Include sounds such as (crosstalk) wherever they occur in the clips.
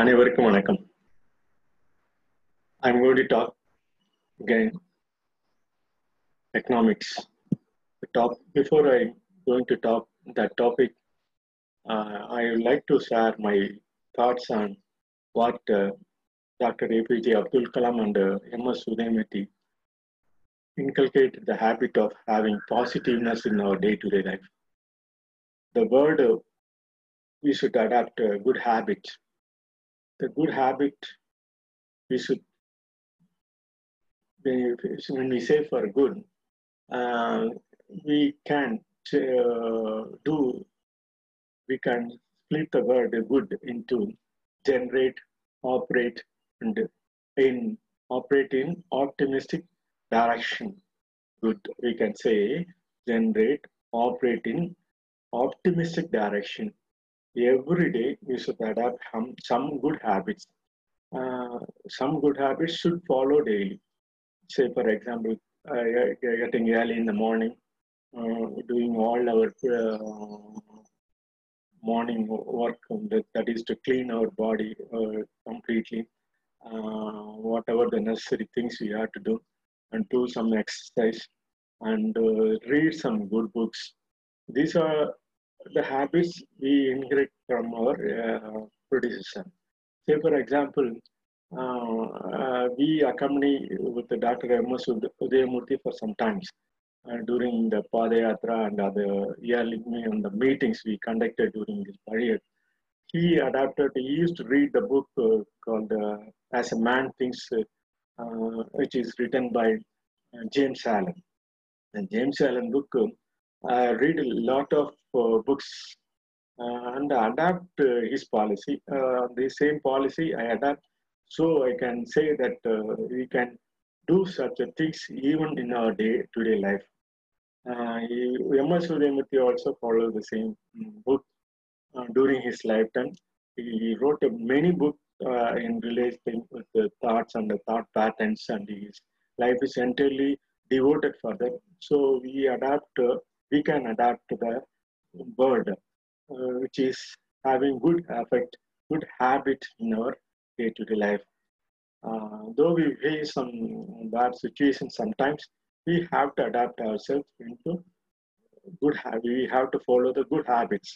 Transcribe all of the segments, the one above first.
அனைவருக்கும் வணக்கம் I'm going to talk again economics. The top before I'm going to talk that topic, uh, I would like to share my thoughts on what uh, Dr. APJ Abdul Kalam and uh, M.S. Udayamati inculcate the habit of having positiveness in our day-to-day life. The word uh, we should adapt a good habit. The good habit we should when we say for good, uh, we can uh, do, we can split the word good into generate, operate, and in operate in optimistic direction. Good, we can say generate, operate in optimistic direction. Every day we should adapt some, some good habits. Uh, some good habits should follow daily say for example uh, getting early in the morning uh, doing all our uh, morning work that, that is to clean our body completely whatever the necessary things we have to do and do some exercise and read some good books these are the habits we inherit from our uh, predecessor say for example uh, uh, we accompany with the Dr. M.S. Udayamurthy for some times uh, during the Padayatra and other yearly and the meetings we conducted during this period. He adapted, he used to read the book uh, called uh, As a Man Thinks, which is written by James Allen. And James Allen book, I read a lot of books and adapt his policy. the same policy I adapt so I can say that uh, we can do such things even in our day-to-day life. Uh, M.S. Udayamurthy also followed the same book uh, during his lifetime. He wrote many books uh, in relation with the thoughts and the thought patterns, and his life is entirely devoted for that. So we adapt, uh, we can adapt to the word, uh, which is having good effect, good habit in our day-to-day life. Uh, though we face some bad situations sometimes, we have to adapt ourselves into good habits. We have to follow the good habits.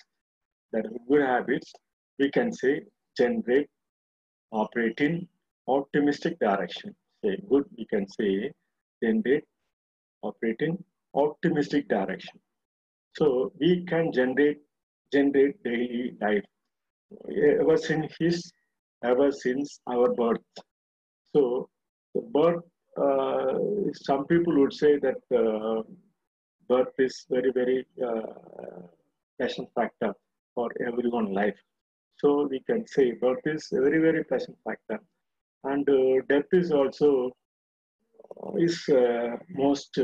That good habits, we can say, generate, operate in optimistic direction. Say good, we can say, generate, operate in optimistic direction. So we can generate generate daily life. Ever since his ever since our birth. So, the birth, uh, some people would say that uh, birth is very, very uh, passion factor for everyone life. So, we can say birth is very, very passion factor. And death is also is most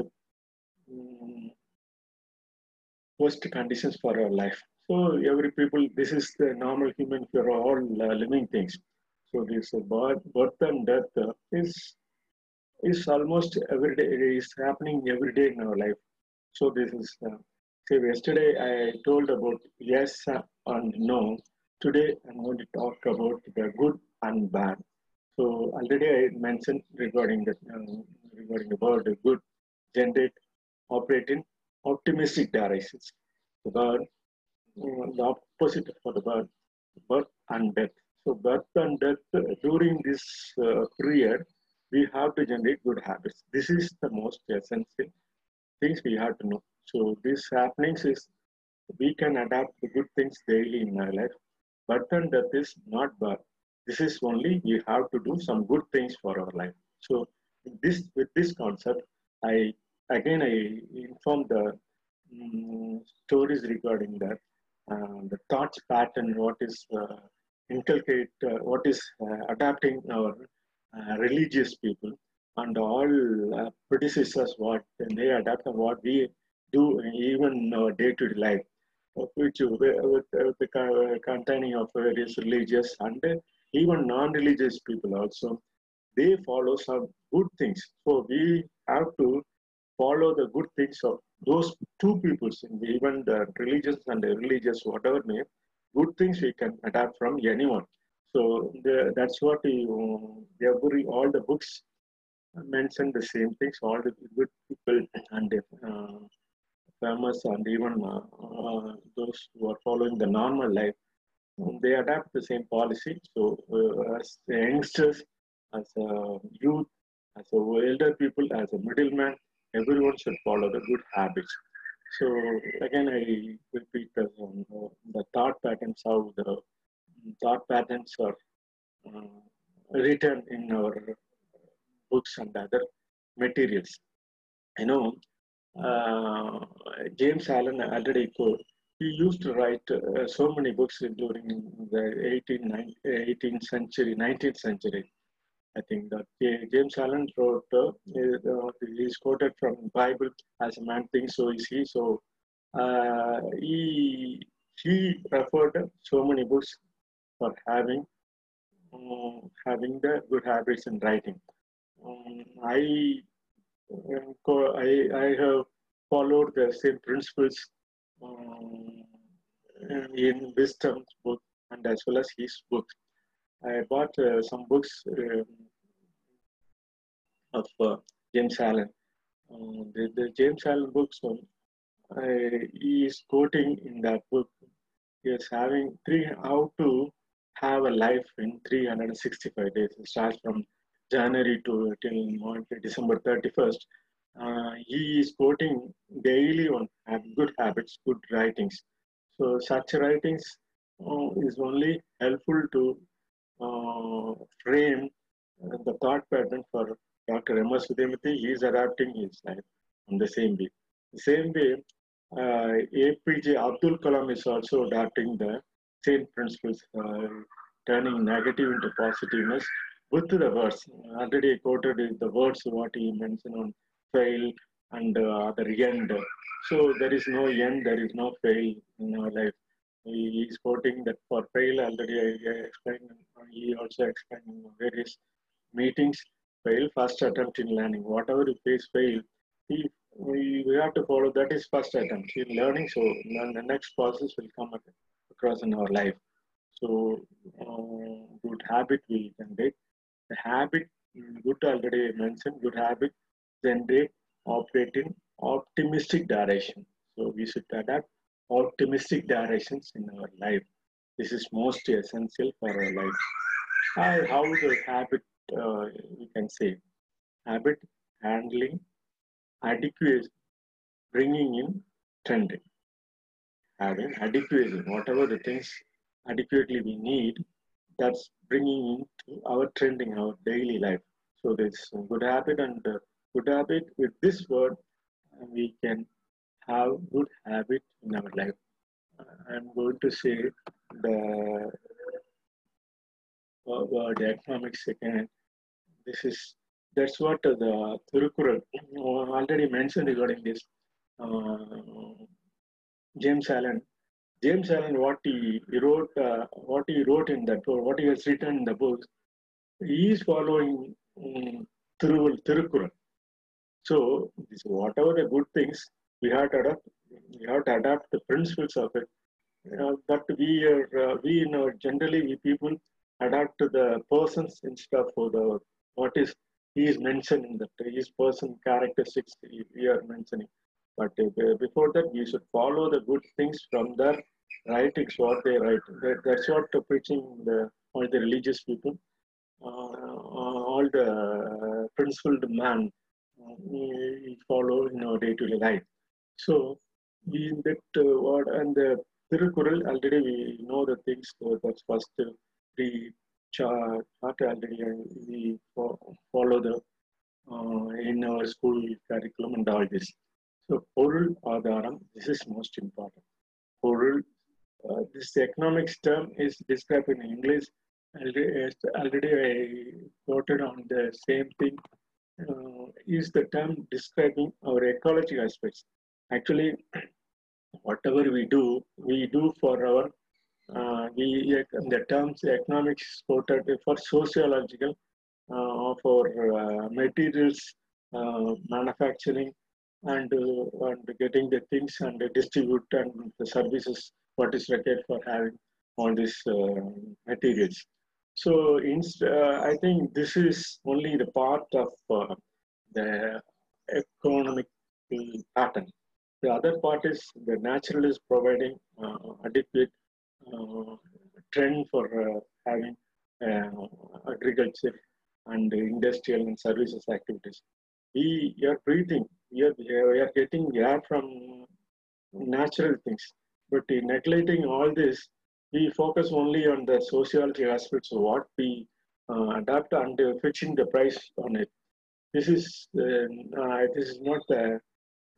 um, worst conditions for our life. So every people, this is the normal human for all uh, living things. So this uh, birth, birth and death uh, is is almost every day. It is happening every day in our life. So this is. say yesterday I told about yes and no. Today I'm going to talk about the good and bad. So already I mentioned regarding the regarding about the good, generate, operate in optimistic directions. The bird the opposite for the birth, birth and death. So birth and death during this uh, period, we have to generate good habits. This is the most essential things we have to know. So this happenings is we can adapt the good things daily in our life. Birth and death is not birth. This is only we have to do some good things for our life. So this with this concept, I again I inform the um, stories regarding that uh, the thoughts pattern, what is uh, inculcate, uh, what is adapting our religious people and all predecessors, what they adapt and what we do even our day-to-day life, which with the containing of various religious and even non-religious people also, they follow some good things. So we have to follow the good things of those two peoples, even the religious and the religious, whatever name, good things we can adapt from anyone. So the, that's what you, every, all the books mention the same things. All the good people and uh, famous and even uh, uh, those who are following the normal life, um, they adapt the same policy. So uh, as youngsters, as a youth, as a elder people, as a middleman, everyone should follow the good habits. So again, I repeat the, um, the thought patterns, how the thought patterns are uh, written in our books and other materials. I know uh, James Allen already quote, he used to write uh, so many books during the 18th, 18th century, 19th century. I think that James Allen wrote, uh, he's quoted from Bible as a man thinks, so is he. So uh, he, he referred so many books for having um, having the good habits in writing. Um, I, I, I have followed the same principles um, in Wisdom's book and as well as his book. I bought uh, some books um, of uh, James Allen. Uh, the, the, James Allen books, um, he is quoting in that book, he is having three, how to have a life in 365 days. It starts from January to till December 31st. Uh, he is quoting daily on good habits, good writings. So such writings uh, is only helpful to uh, frame the thought pattern for Dr. M.S. Udayamurthy. He is adapting his life in the same way. The same way, uh, APJ Abdul Kalam is also adapting the same principles, uh, turning negative into positiveness with the words. Already quoted is the words what he mentioned on fail and uh, the end. So there is no end, there is no fail in our life. He is quoting that for fail already I, explained, he also explained in various meetings, fail, first attempt in learning. Whatever you face fail, he, we, we have to follow that is first attempt in learning. So then the next process will come across in our life. So uh, good habit we can get. The habit, good already mentioned, good habit then they operate in optimistic direction. So we should adapt optimistic directions in our life. This is most essential for our life. How, how the habit, uh, we can say, habit handling, adequate, bringing in trending. Having adequacy, whatever the things adequately we need, that's bringing into our trending, our daily life. So this good habit and good habit with this word we can have good habit in our life. I'm going to say the word economics again this is that's what the Thirukkural already mentioned regarding this uh, James Allen. James Allen what he, he wrote uh, what he wrote in that book what he has written in the book he is following um, Thirukkural so whatever the good things we have to adapt, we have to adapt the principles of it. Uh, but we are uh, we you know generally we people adapt to the persons instead of the what is he is mentioned in the his person characteristics we are mentioning. But uh, before that, we should follow the good things from their writings, what they write. That, that's what the preaching the all the religious people, uh, all the principled man we follow in our day-to-day life. So in that uh, word and the Tirukkural already we know the things. So that's first uh, three chart already we follow the uh, in our school curriculum and all this. So Porul Adharam, this is most important. Porul, uh, this economics term is described in English. Already, already I quoted on the same thing uh, is the term describing our ecology aspects. Actually, whatever we do, we do for our, uh, we, the terms economics quoted for sociological uh, for uh, materials uh, manufacturing and, uh, and getting the things and distribute and the services what is required for having all these materials. So inst- uh, I think this is only the part of uh, the economic pattern. The other part is the natural is providing uh, adequate uh, trend for uh, having uh, agriculture and industrial and services activities. We are breathing, we are, we are getting air from natural things, but in neglecting all this, we focus only on the sociology aspects of what we uh, adapt and fixing the price on it. This is uh, this is not the.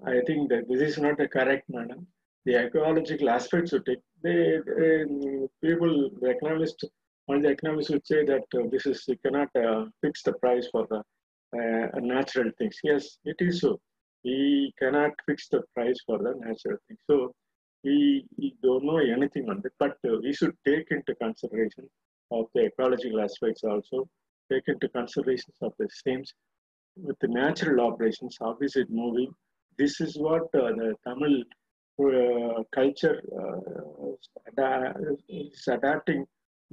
I think that this is not the correct manner. The ecological aspects of take, They, people, the economists, all the economists would say that uh, this is you cannot uh, fix the price for the uh, natural things. Yes, it is so. We cannot fix the price for the natural things. So we, we don't know anything on it, but uh, we should take into consideration of the ecological aspects also, take into consideration of the same with the natural operations, how is it moving? This is what uh, the Tamil uh, culture uh, is adapting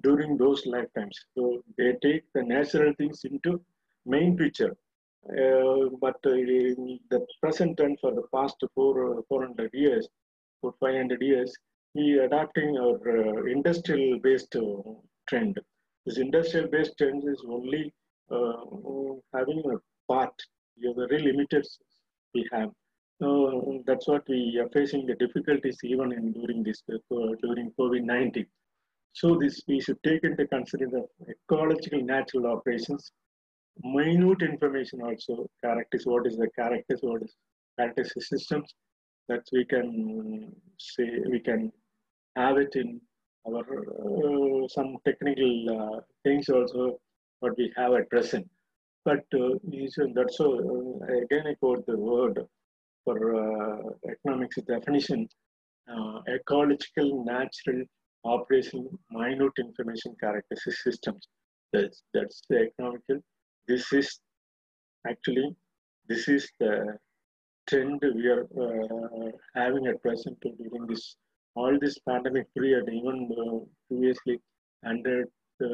during those lifetimes. So they take the natural things into main picture. Uh, but in the present and for the past four, 400 years, for 500 years, we adapting our uh, industrial based uh, trend. This industrial based trend is only uh, having a part, You have very limited we have. Uh, that's what we are facing the difficulties even in during this uh, during COVID-19. So this we should take into consideration the ecological natural operations, minute information also characters. What is the characters? What is characters systems? that we can say we can have it in our uh, some technical uh, things also what we have at present. But uh, that's so uh, again I quote the word for uh, economics definition: uh, ecological, natural, operation, minute information characteristics systems. That's that's the economical. This is actually this is the trend we are uh, having at present during this all this pandemic period, even uh, previously, 100, uh,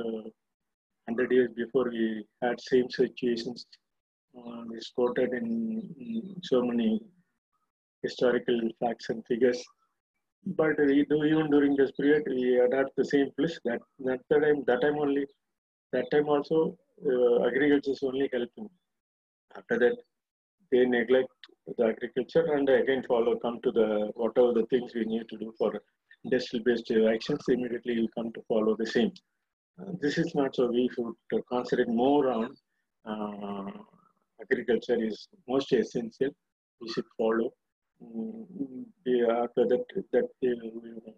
100 years before we had same situations. Uh, it's quoted in, so many historical facts and figures. But we do, even during this period, we adapt the same place. That that time, that time only, that time also, uh, agriculture is only helping. After that, they neglect the agriculture and again follow come to the whatever the things we need to do for industrial based actions immediately will come to follow the same uh, this is not so we should concentrate more on uh, agriculture is most essential we should follow after that that uh,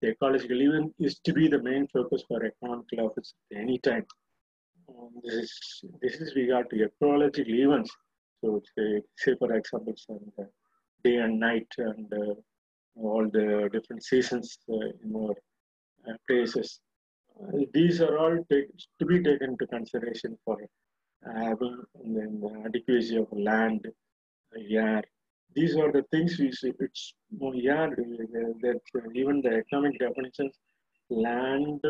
the ecological event is to be the main focus for economic office at any time um, this is this is regard to ecological events so say, say for example, some uh, day and night and uh, all the different seasons uh, in our places. these are all take, to be taken into consideration for having the adequacy of land, air. These are the things we see. It's yeah, that even the economic definitions, land,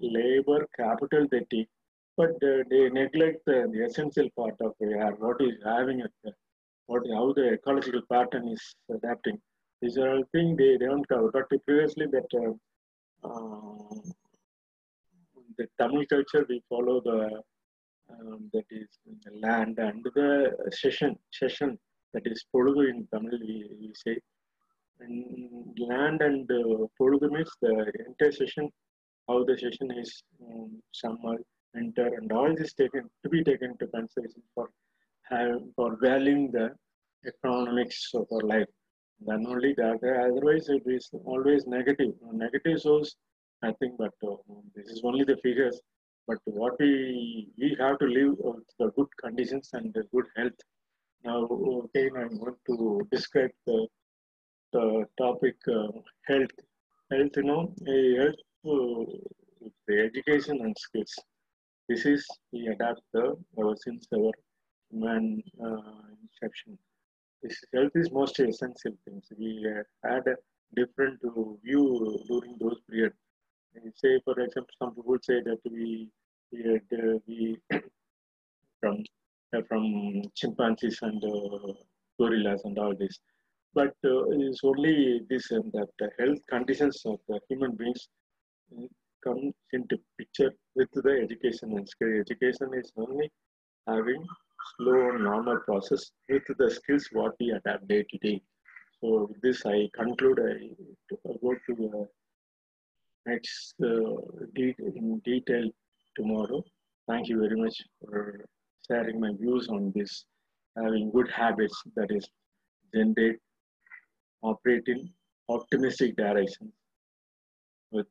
labor, capital they take but uh, they neglect the, the, essential part of AR, what is having it, what how the ecological pattern is adapting. These are all things they, they don't cover. But previously that uh, uh, the Tamil culture we follow the um, that is the land and the session session that is Polugu in Tamil we, we say. And land and uh, Polugu means the intercession, how the session is um, summer enter and all this taken to be taken into consideration for have, for valuing the economics of our life. Then only that otherwise it is always negative. Negative shows nothing but uh, this is only the figures. But what we we have to live with the good conditions and the good health. Now again I'm going to describe the the topic uh, health. Health, you know, health, uh, the education and skills. This is we adapt the ever since our human uh, inception. This health is most essential things. We had a different view during those periods. Say, for example, some people say that we we, had, uh, we from chimpanzees and uh, gorillas and all this. But uh, it's only this um, that the health conditions of the human beings uh, come into picture with the education and skill. Education is only having slow normal process with the skills what we adapt day to day. So with this I conclude I go to the next uh, de in detail tomorrow. Thank you very much for sharing my views on this, having good habits that is generate, operate in optimistic direction with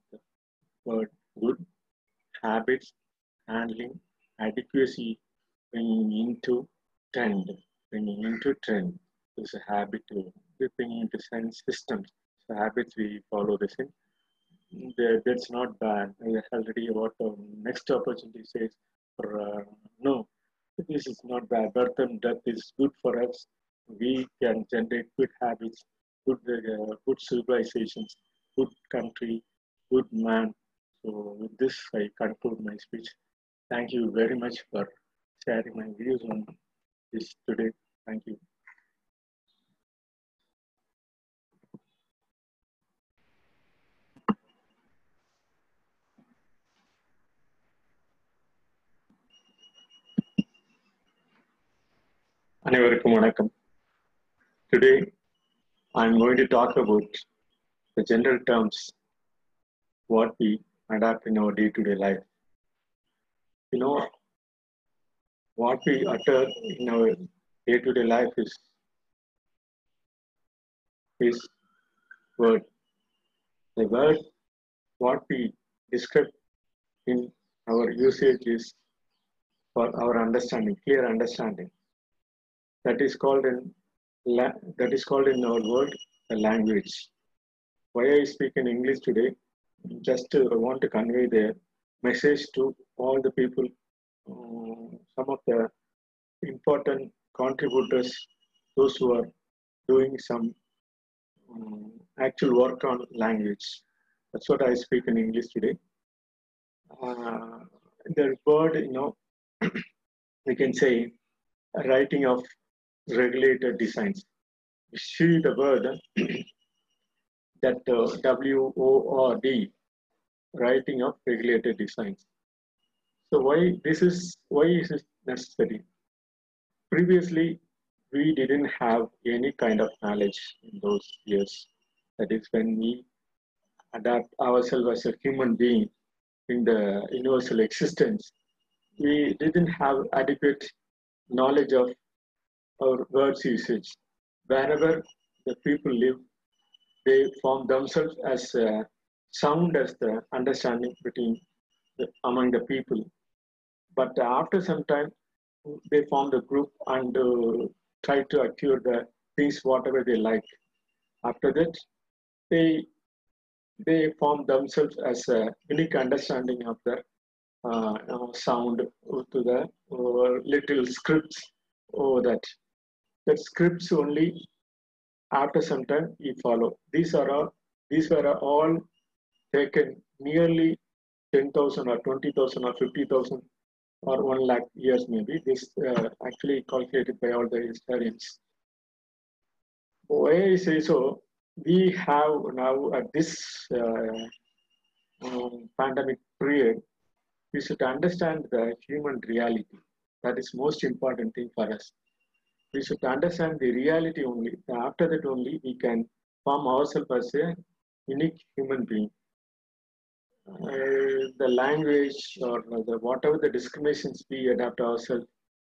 word good habits, handling, adequacy, bringing into trend, bringing into trend. This a habit to bringing into sense systems. So habits we follow this in that's not bad. Already what the next opportunity says, for, uh, no, this is not bad. Birth and death is good for us. We can generate good habits, good, uh, good civilizations, good country, good man. So with this, I conclude my speech. Thank you very much for sharing my views on this today. Thank you. அனைவருக்கும் வணக்கம் Today, I'm going to talk about the general terms what we adapt in our day-to-day life. You know, what we utter in our day-to-day life is is word. The word what we describe in our usage is for our understanding, clear understanding that is called in that is called in our world a language. Why I speak in English today, just to, want to convey the message to all the people, uh, some of the important contributors, those who are doing some um, actual work on language. That's what I speak in English today. Uh, the word, you know, (clears throat) we can say writing of regulated designs. See the word (clears throat) that uh, W-O-R-D, writing of regulated designs. So why this is why is it necessary? Previously, we didn't have any kind of knowledge in those years. That is when we adapt ourselves as a human being in the universal existence. We didn't have adequate knowledge of our words usage. Wherever the people live, they form themselves as uh, sound as the understanding between the, among the people. But after some time, they form the group and uh, try to acquire the things whatever they like. After that, they they form themselves as a unique understanding of the uh, sound to the uh, little scripts over that that scripts only after some time we follow. These are all, these were all taken nearly 10,000 or 20,000 or 50,000 or 1 lakh years maybe. This uh, actually calculated by all the historians. Why I say so, we have now at this uh, um, pandemic period, we should understand the human reality. That is most important thing for us we should understand the reality only. After that only we can form ourselves as a unique human being. Uh, the language or the, whatever the discriminations we adapt ourselves,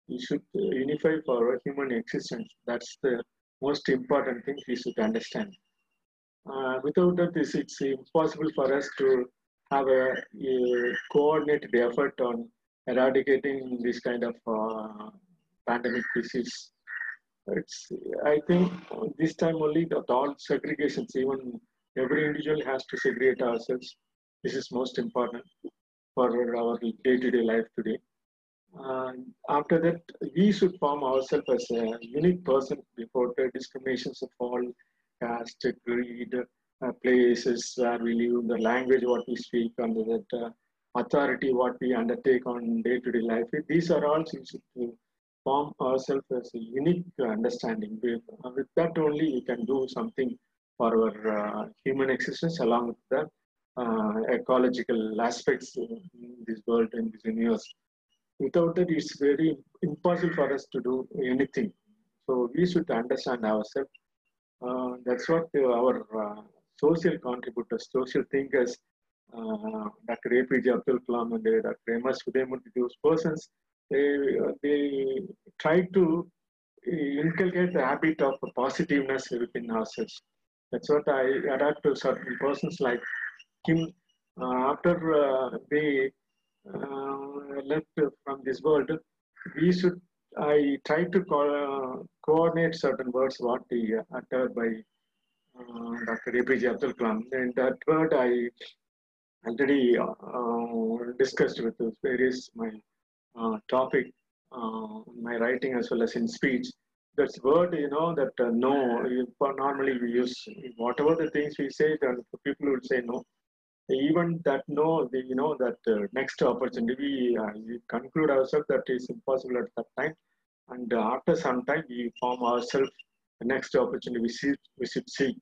we should unify for our human existence. That's the most important thing we should understand. Uh, without that, this, it's impossible for us to have a, a coordinated effort on eradicating this kind of uh, pandemic disease it's i think this time only the all segregations even every individual has to segregate ourselves. This is most important for our day-to-day life today. And after that we should form ourselves as a unique person before the discriminations of all caste creed uh, places where we live the language what we speak and that uh, authority, what we undertake on day-to-day life. These are all things to form ourselves as a unique understanding. With, uh, with that only we can do something for our uh, human existence along with the uh, ecological aspects in this world and this universe. Without that, it's very impossible for us to do anything. So we should understand ourselves. Uh, that's what our uh, social contributors, social thinkers, uh, Dr. APJ Abdul Kalam and Dr. M.S. Those persons, they, they try to inculcate the habit of positiveness within ourselves. That's what I adapt to certain persons like him. Uh, after uh, they uh, left from this world, we should. I try to co coordinate certain words what he uttered by Dr. APJ Abdul Kalam. And that word I already discussed with various my topic, in my writing as well as in speech. That's word you know that uh, no normally we use whatever the things we say then people will say no. Even that no the, you know that uh, next opportunity we, uh, we conclude ourselves that is impossible at that time. And uh, after some time we form ourselves the next opportunity we, see, we should seek.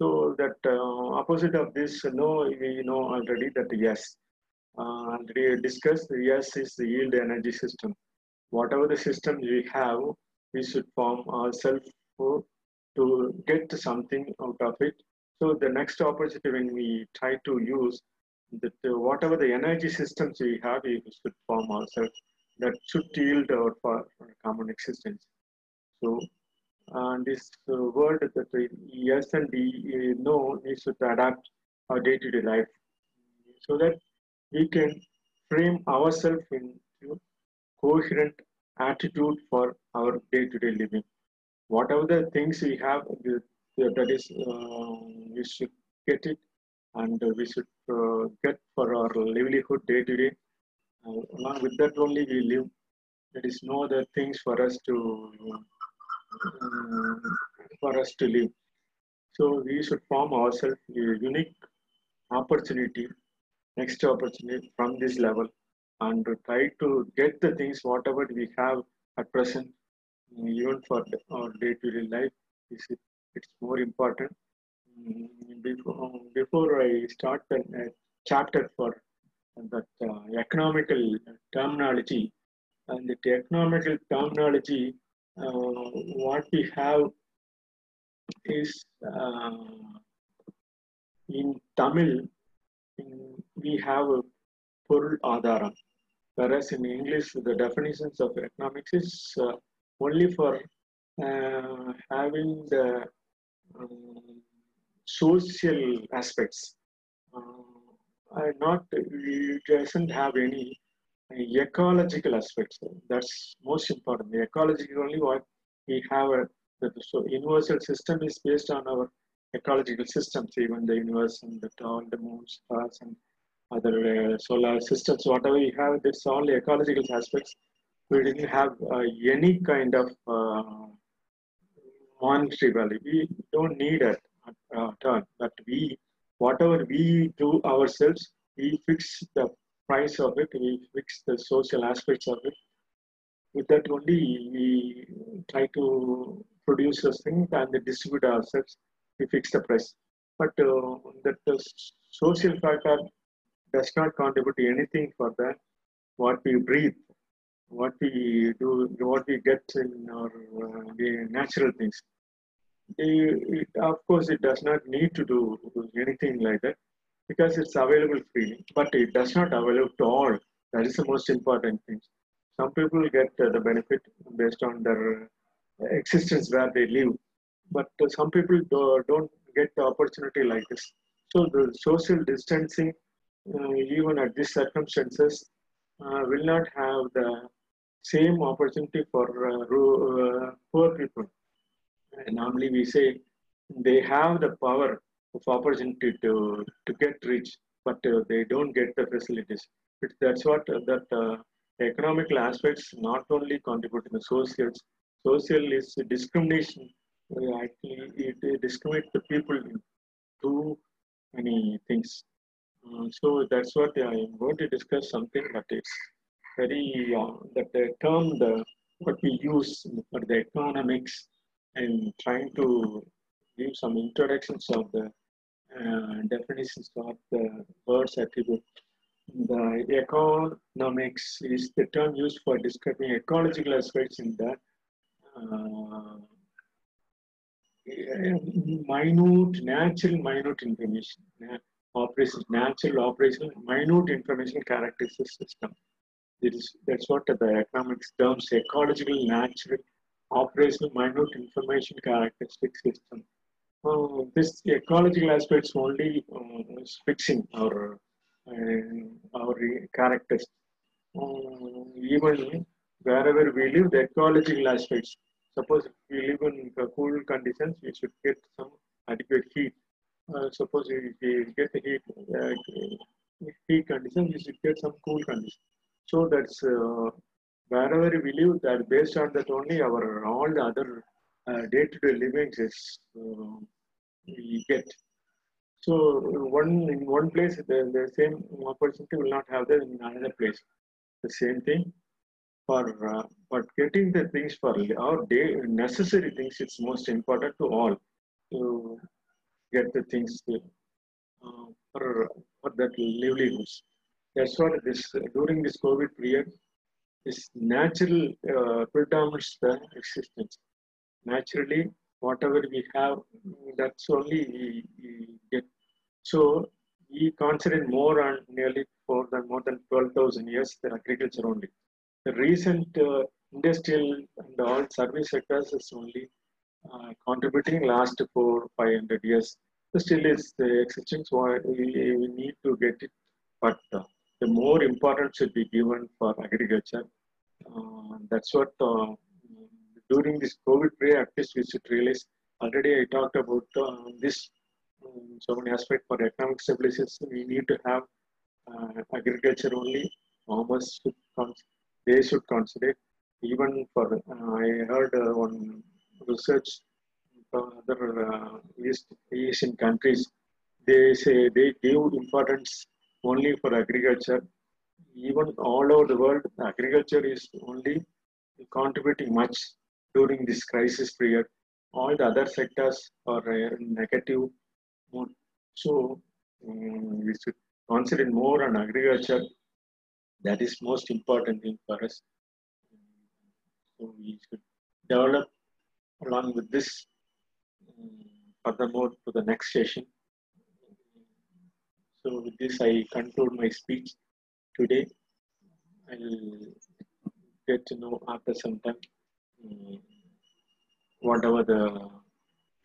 So that uh, opposite of this no we know already that yes uh, discussed yes is the yield energy system whatever the systems we have we should form ourselves to get something out of it. So the next opportunity when we try to use that uh, whatever the energy systems we have, we should form ourselves that should yield our common existence. So and this uh, word that yes and uh, know we should adapt our day-to-day -day life so that we can frame ourselves into coherent attitude for our day-to-day living. Whatever the things we have, that is, uh, we should get it, and we should uh, get for our livelihood day-to-day. Uh, along with that only we live. There is no other things for us to um, for us to live. So we should form ourselves a unique opportunity, next opportunity from this level and try to get the things whatever we have at present even for our day-to-day life is it, it's more important. Mm, before, before i start the uh, chapter for that uh, economical terminology and the economical terminology uh, what we have is uh, in tamil in, we have a Porul Adharam, whereas in English, the definitions of economics is uh, only for uh, having the um, social aspects. Uh, not it doesn't have any uh, ecological aspects. That's most important. The is only what we have. Uh, a, so universal system is based on our ecological systems, even the universe and the all the moons, stars, and other uh, solar systems, whatever we have, that's all ecological aspects. We didn't have uh, any kind of uh, monetary value. We don't need it at turn, but we, whatever we do ourselves, we fix the price of it, we fix the social aspects of it. With that only, we try to produce those things and distribute ourselves. We fix the price. But uh, that the social factor does not contribute anything for that. What we breathe, what we do, what we get in our uh, the natural things. It, of course, it does not need to do anything like that because it's available freely, but it does not available to all. That is the most important thing. Some people get uh, the benefit based on their existence where they live, but uh, some people do, don't get the opportunity like this. So the social distancing uh, even at these circumstances, uh, will not have the same opportunity for uh, poor people. normally, we say they have the power of opportunity to, to get rich, but they don't get the facilities. It, that's what that economical aspects not only contribute to the social, social is discrimination. Actually, it, it discriminates the people too many things. Uh, so that's what I'm going to discuss something that is very uh, that the term the what we use for the economics and trying to give some introductions of the uh, definitions of the words attribute. The economics is the term used for describing ecological aspects in the uh, minute, natural minute information, operation, natural operational, minute information characteristics system. It is, that's what the economics terms ecological, natural, operational, minute information characteristic system. Uh, this ecological aspects only uh, is fixing our uh, our characters. Uh, even wherever we live, the ecological aspects Suppose if we live in cool conditions, we should get some adequate heat. Uh, suppose if we get the heat, uh, heat conditions, we should get some cool conditions. So that's uh, wherever we live, that based on that only our all the other uh, day-to-day -day living is uh, we get. So one in one place, the, the same opportunity will not have that in another place. The same thing for uh, but getting the things for our day necessary things it's most important to all to get the things to, uh, for for that livelihoods. That's what this during this covid period this natural uh, predominates the existence. Naturally whatever we have that's only we, we get. So we concentrate more on nearly for the more than 12,000 years the agriculture only the recent uh, industrial and all service sectors is only uh, contributing last four, 500 years. So still is the existing, so we, we need to get it. But uh, the more importance should be given for agriculture. Uh, that's what uh, during this COVID period, at least we should realize. Already I talked about uh, this um, so many aspects for economic stabilization. We need to have agriculture only. Farmers should they should consider even for uh, I heard uh, one research from other uh, East Asian countries. They say they give importance only for agriculture. Even all over the world agriculture is only contributing much during this crisis period. All the other sectors are negative mood. so um, we should concentrate more on agriculture that is most important thing for us. So we should develop along with this um, furthermore to the next session. So with this, I conclude my speech today. I'll get to know after some time um, whatever the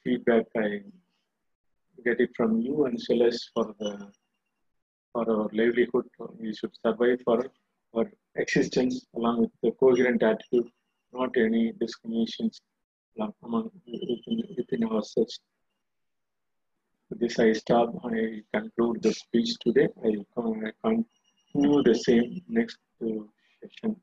feedback I get it from you and as for the for our livelihood. We should survive for our existence along with the coherent attitude, not any discriminations among within, within ourselves. This I stop. I conclude the speech today. I, I continue the same next uh, session.